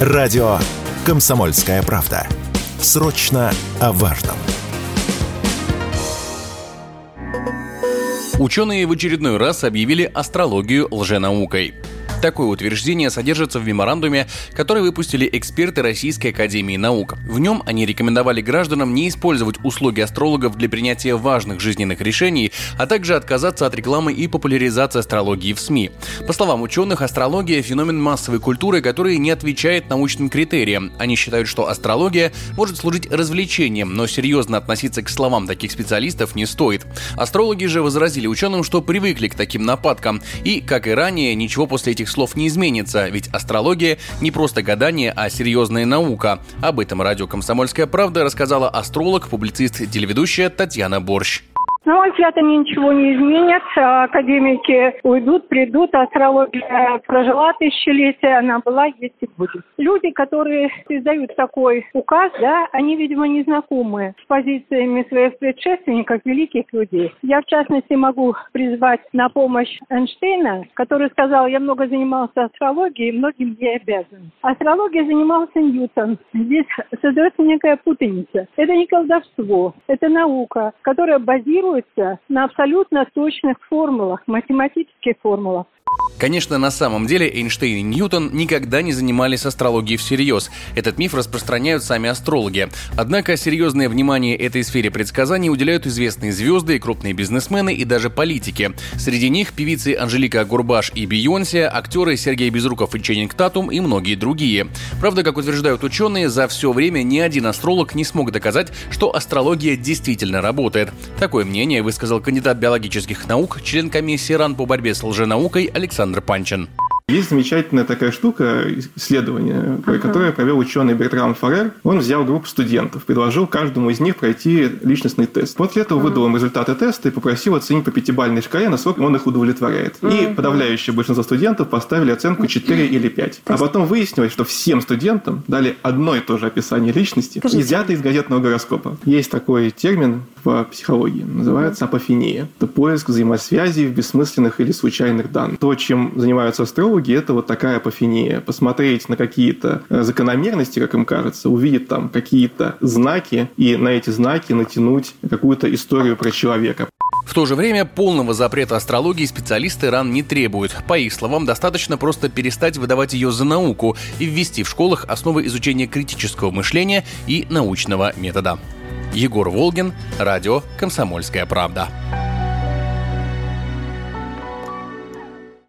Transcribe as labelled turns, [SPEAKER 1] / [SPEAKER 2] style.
[SPEAKER 1] Радио «Комсомольская правда». Срочно о важном.
[SPEAKER 2] Ученые в очередной раз объявили астрологию лженаукой. Такое утверждение содержится в меморандуме, который выпустили эксперты Российской Академии Наук. В нем они рекомендовали гражданам не использовать услуги астрологов для принятия важных жизненных решений, а также отказаться от рекламы и популяризации астрологии в СМИ. По словам ученых, астрология – феномен массовой культуры, который не отвечает научным критериям. Они считают, что астрология может служить развлечением, но серьезно относиться к словам таких специалистов не стоит. Астрологи же возразили ученым, что привыкли к таким нападкам, и, как и ранее, ничего после этих слов не изменится, ведь астрология не просто гадание, а серьезная наука. Об этом радио «Комсомольская правда» рассказала астролог, публицист, телеведущая Татьяна Борщ.
[SPEAKER 3] На мой взгляд, они ничего не изменят. Академики уйдут, придут. Астрология прожила тысячелетия, она была, есть и будет. Люди, которые издают такой указ, да, они, видимо, не знакомы с позициями своих предшественников, великих людей. Я, в частности, могу призвать на помощь Эйнштейна, который сказал, я много занимался астрологией, многим я обязан. Астрологией занимался Ньютон. Здесь создается некая путаница. Это не колдовство, это наука, которая базируется базируется на абсолютно точных формулах, математических формулах.
[SPEAKER 2] Конечно, на самом деле Эйнштейн и Ньютон никогда не занимались астрологией всерьез. Этот миф распространяют сами астрологи. Однако серьезное внимание этой сфере предсказаний уделяют известные звезды, крупные бизнесмены и даже политики. Среди них певицы Анжелика Гурбаш и Бейонсе, актеры Сергей Безруков и Ченнинг Татум и многие другие. Правда, как утверждают ученые, за все время ни один астролог не смог доказать, что астрология действительно работает. Такое мнение высказал кандидат биологических наук, член комиссии РАН по борьбе с лженаукой Александр Панчин.
[SPEAKER 4] Есть замечательная такая штука, исследование, uh-huh. которое провел ученый Бертрам Фарер. Он взял группу студентов, предложил каждому из них пройти личностный тест. После этого uh-huh. выдал им результаты теста и попросил оценить по пятибалльной шкале, насколько он их удовлетворяет. Uh-huh. И подавляющее большинство студентов поставили оценку 4 или 5. А потом выяснилось, что всем студентам дали одно и то же описание личности, изъято из газетного гороскопа. Есть такой термин в психологии, называется апофения. Это поиск взаимосвязей в бессмысленных или случайных данных. То, чем занимаются астрологи, астрологи это вот такая апофения. Посмотреть на какие-то э, закономерности, как им кажется, увидеть там какие-то знаки и на эти знаки натянуть какую-то историю про человека.
[SPEAKER 2] В то же время полного запрета астрологии специалисты РАН не требуют. По их словам, достаточно просто перестать выдавать ее за науку и ввести в школах основы изучения критического мышления и научного метода. Егор Волгин, радио «Комсомольская правда».